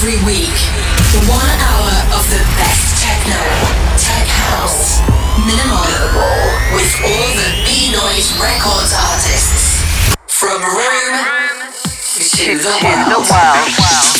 Every week, one hour of the best techno, tech house, minimal, with all the Beenoise Records artists. From Rome to the world. Feel like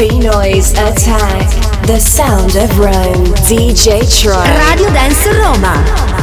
B-Noise Attack, the sound of Rome. DJ Troy. Radio Dance Roma.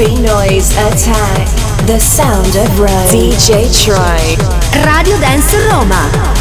Is Beenoise Attack, the sound of Rome. DJ Tribe. Radio Dance Roma.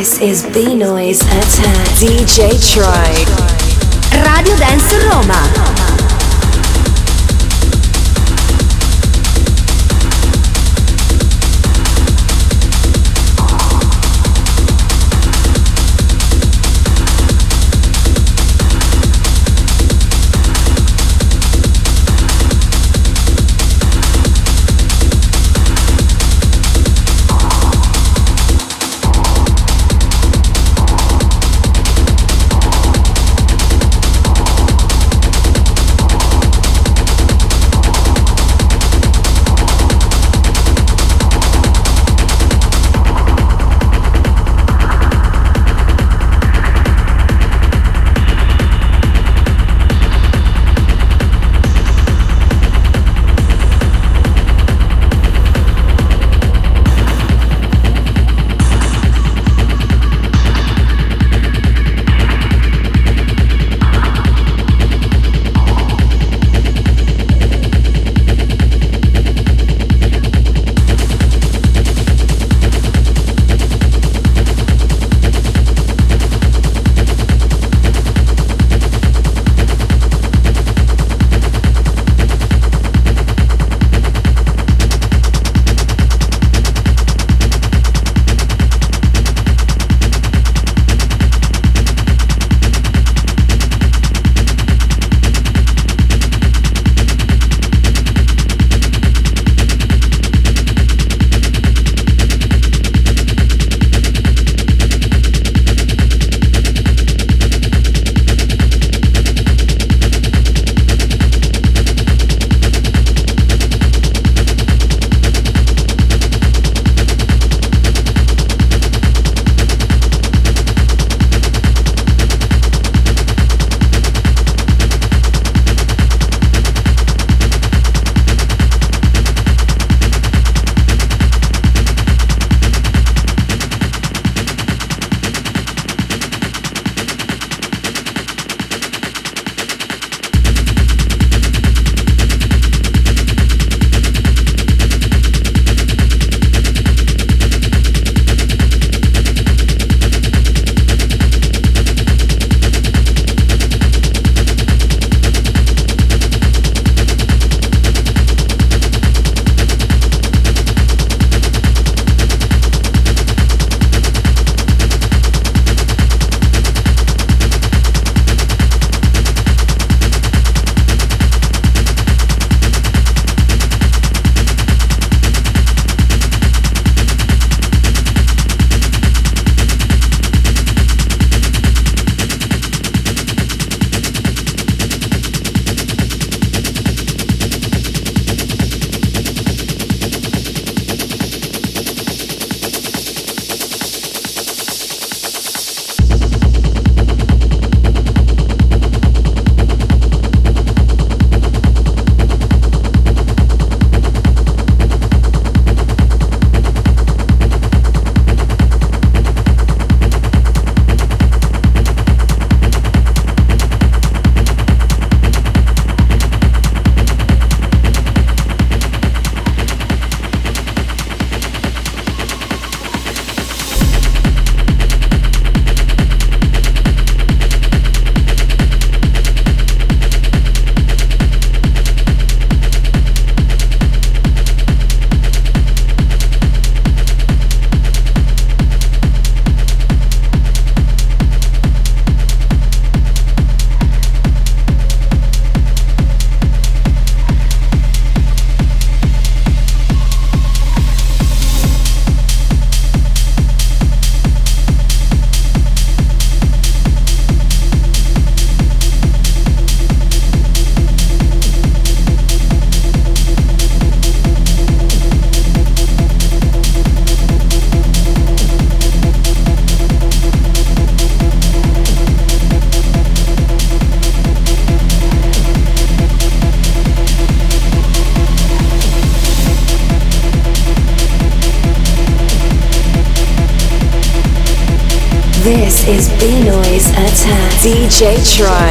This is Beenoise Attack DJ Tribe. Radio Dance Roma. DJ Tribe.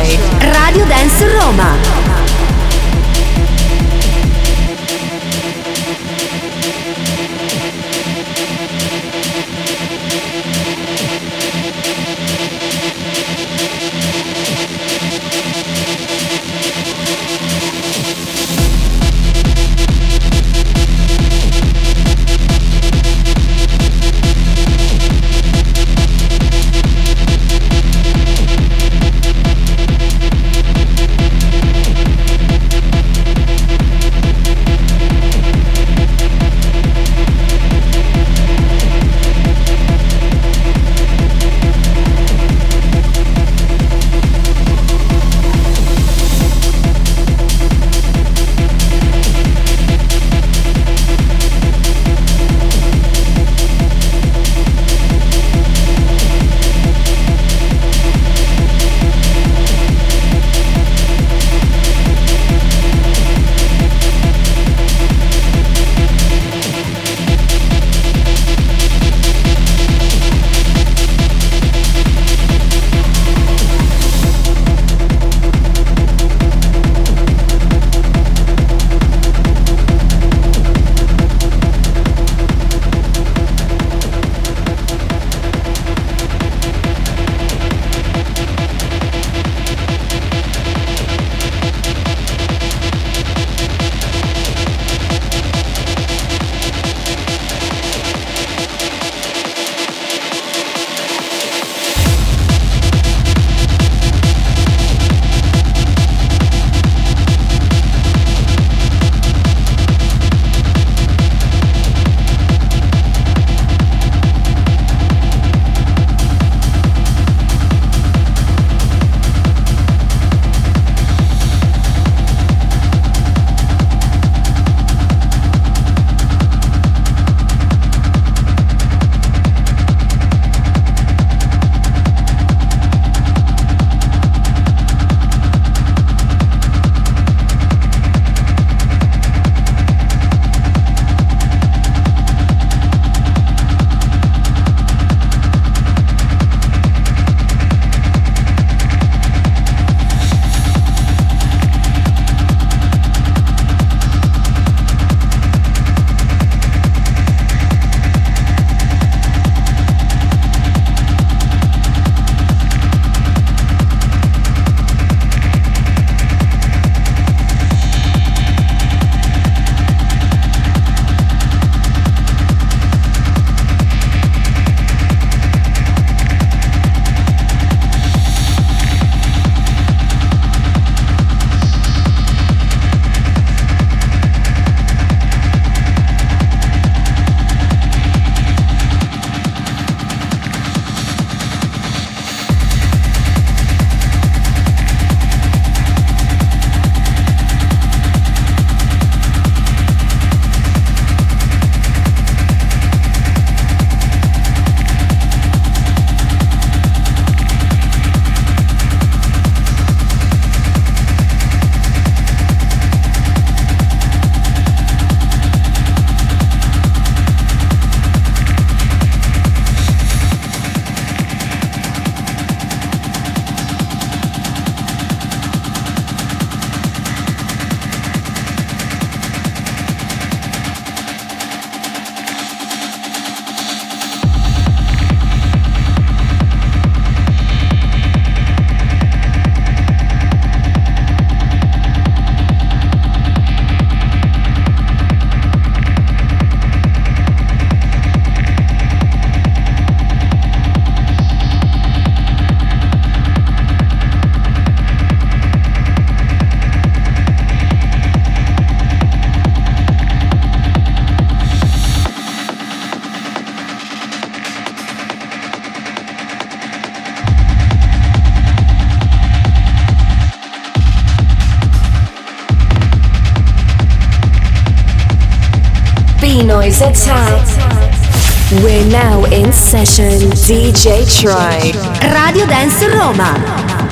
We're now in session. DJ Tribe. Radio Dance Roma.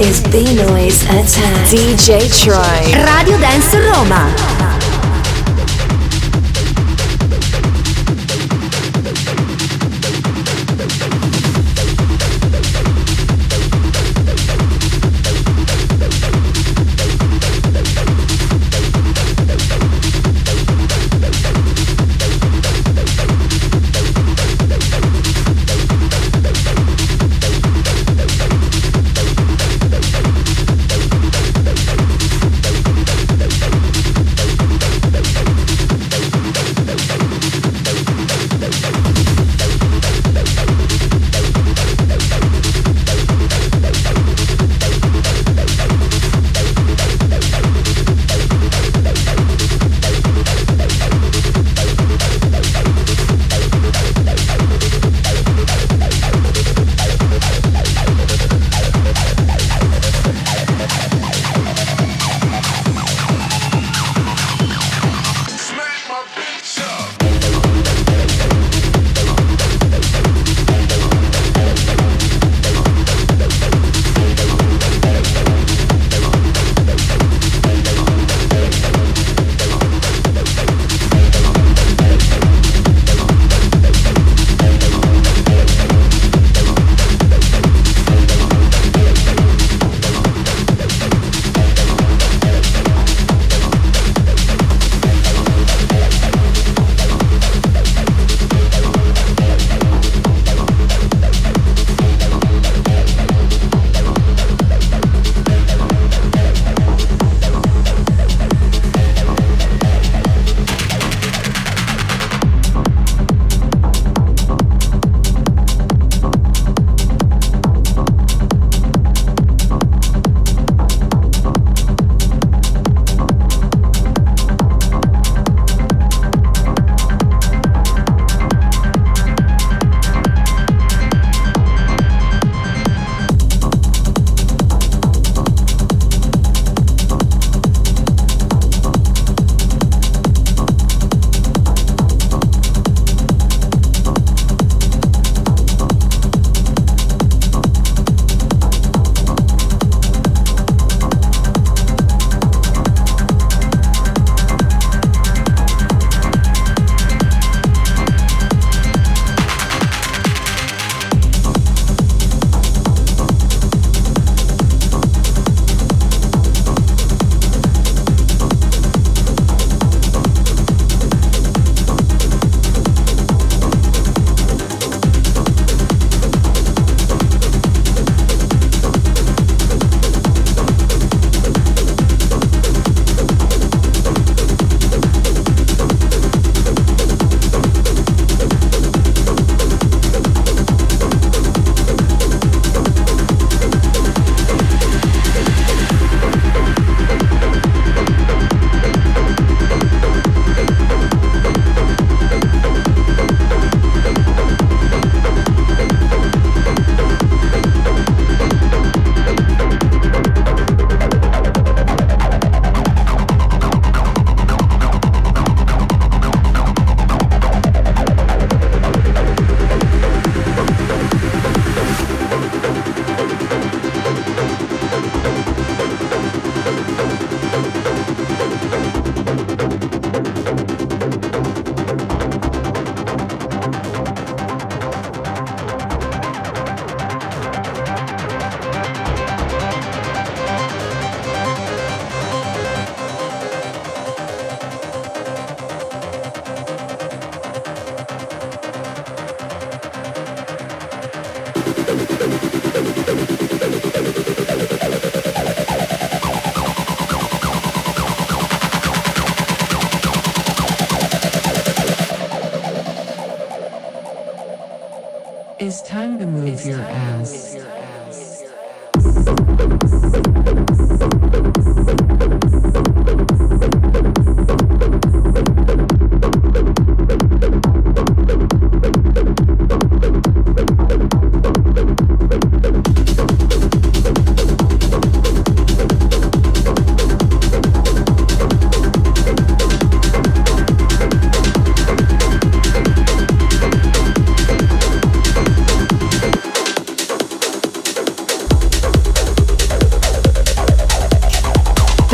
Is Beenoise Attack. DJ Tribe. Radio Dance Roma.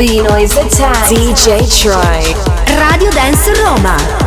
B-Noise Attack. DJ Troy. Radio Dance Roma.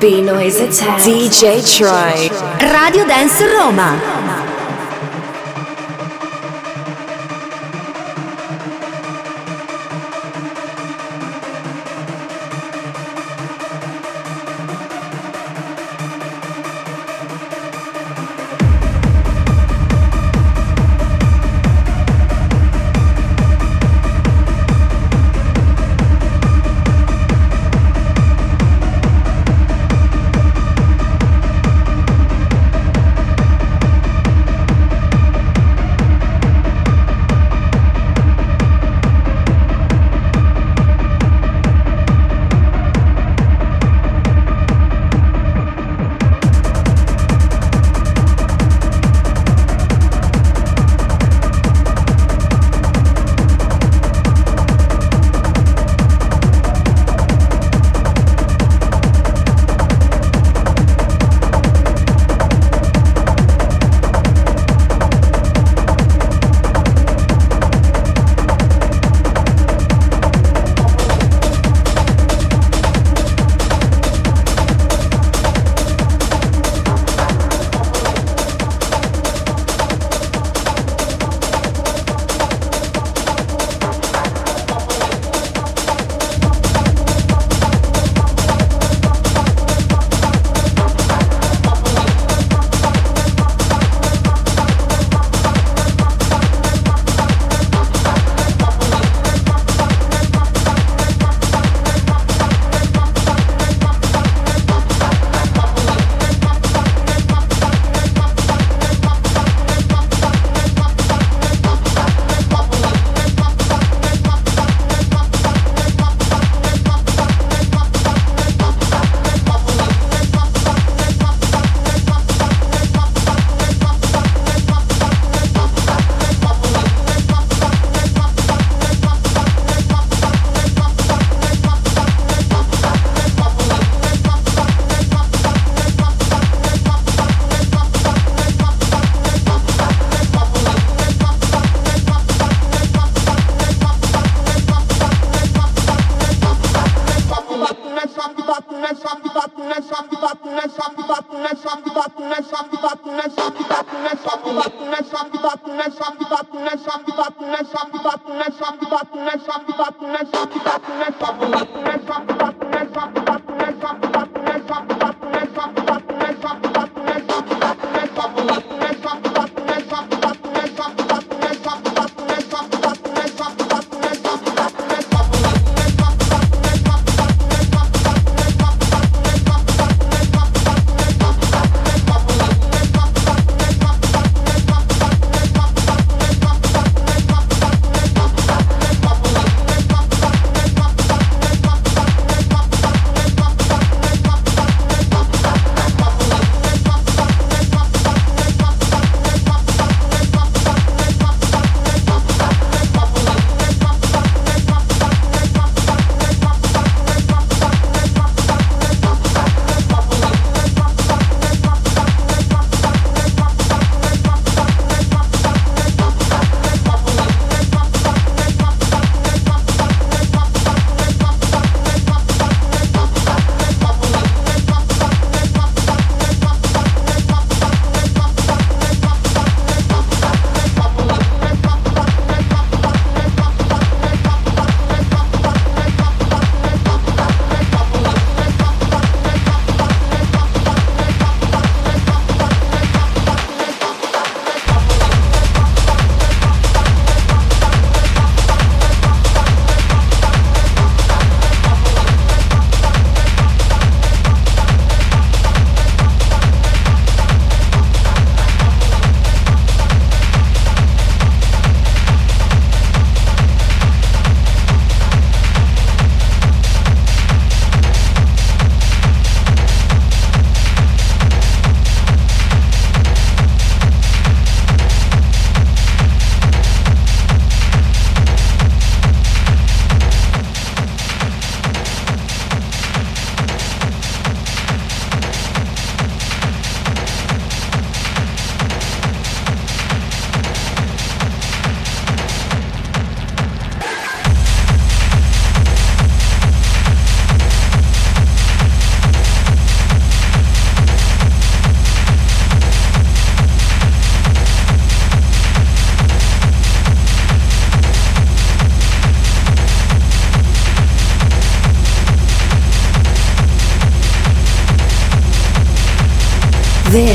B-Noise Attack. DJ Try. Radio Dance Roma.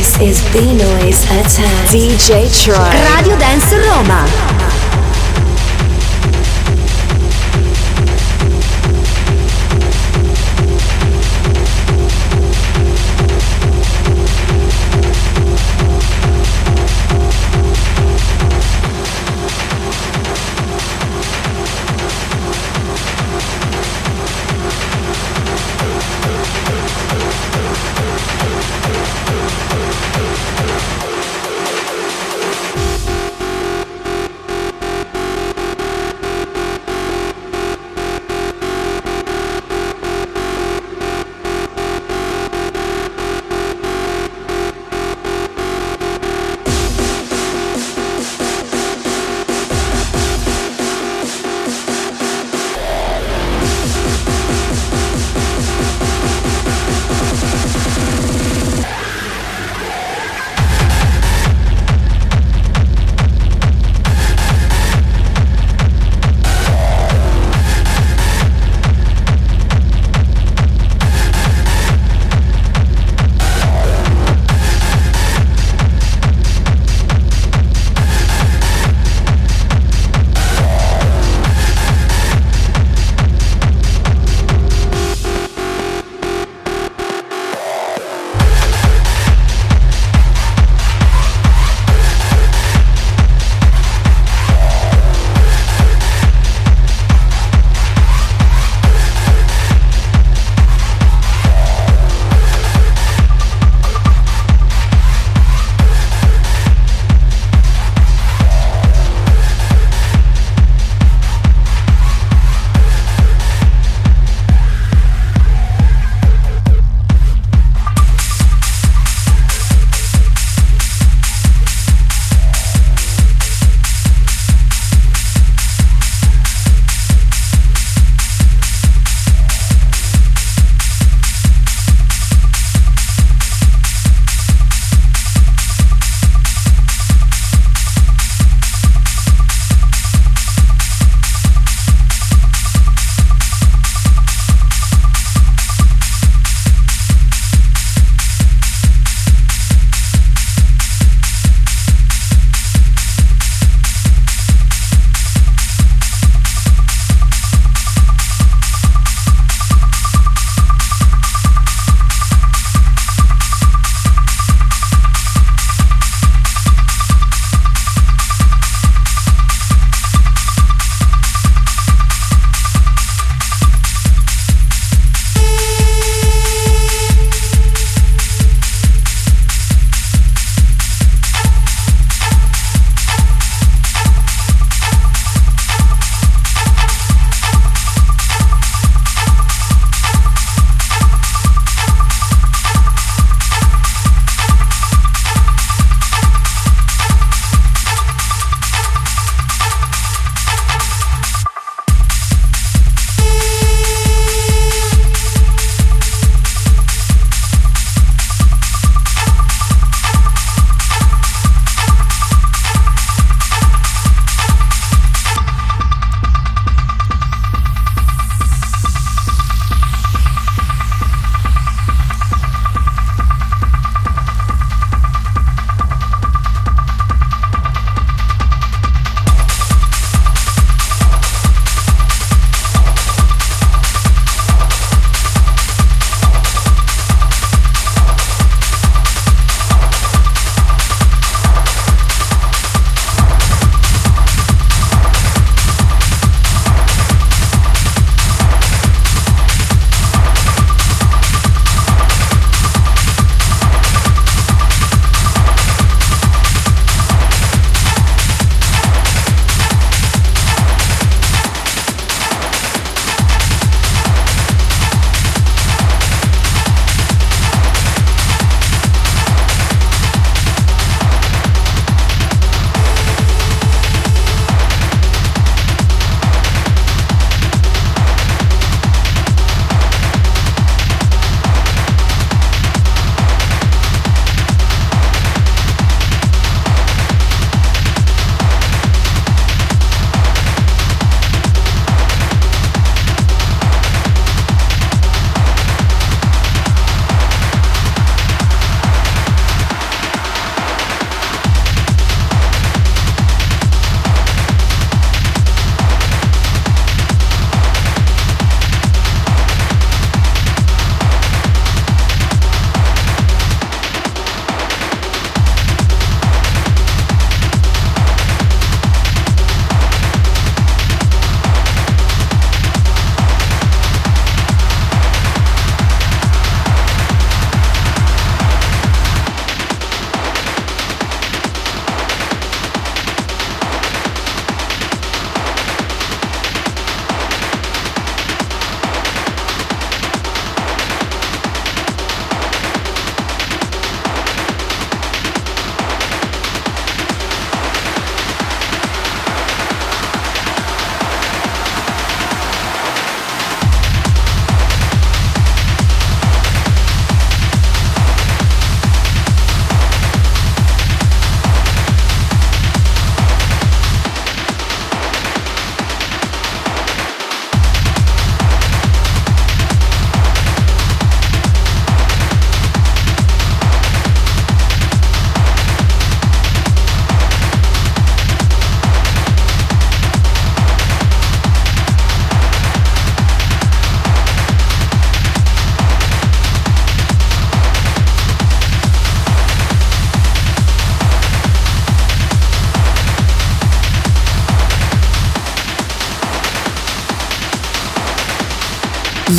This is Beenoise Attack. DJ Tribe. Radio Dance Roma.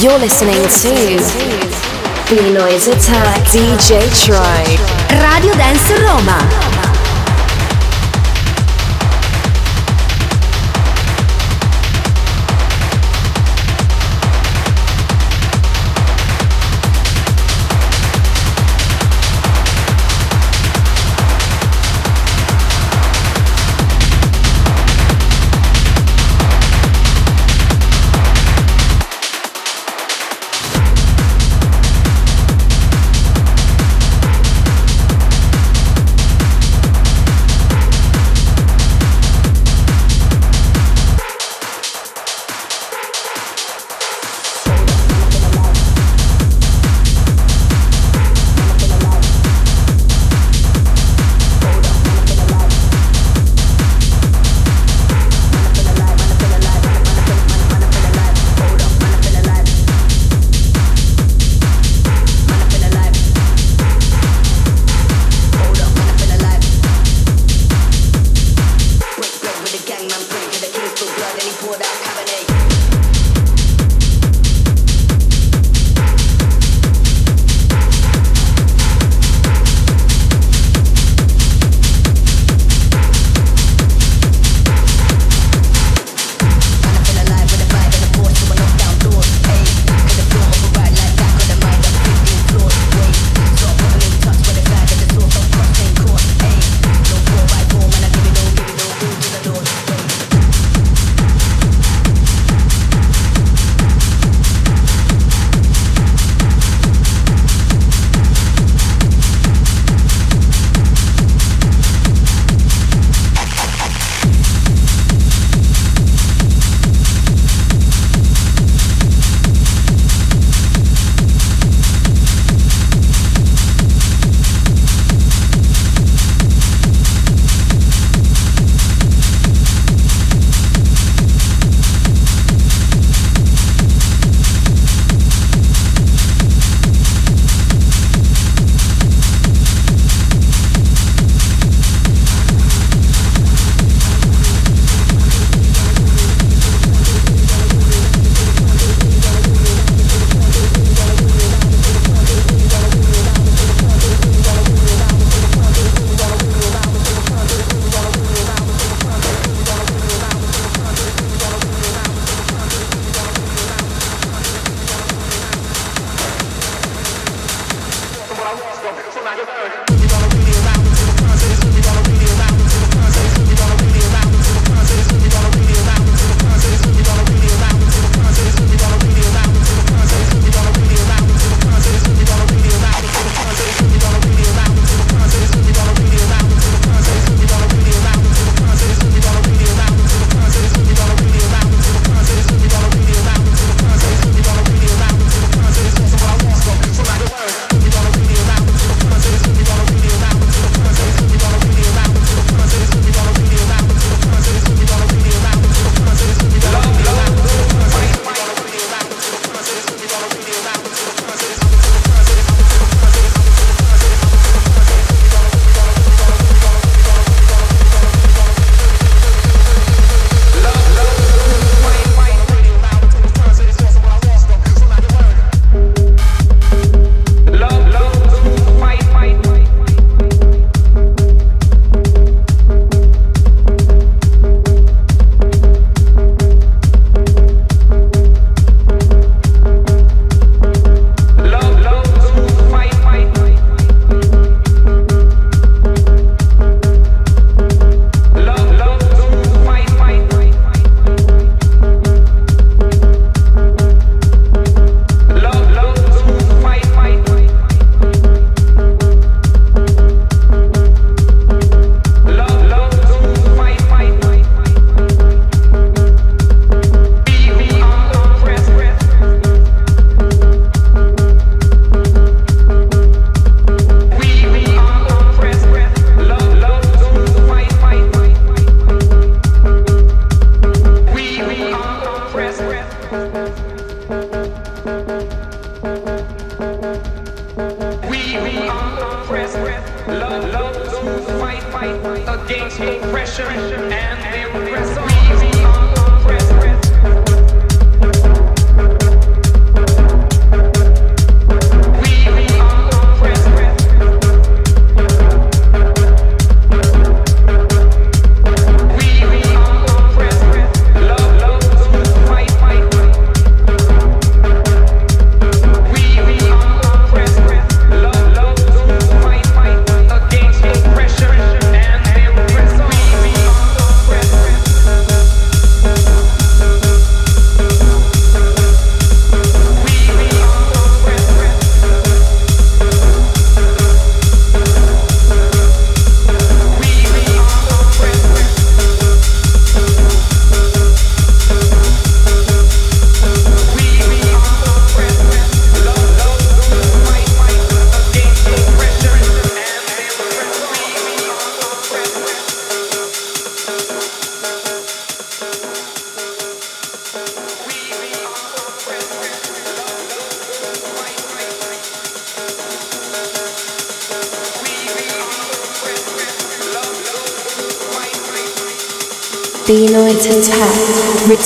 You're listening to Beenoise Attack DJ Tribe. Radio Dance Roma.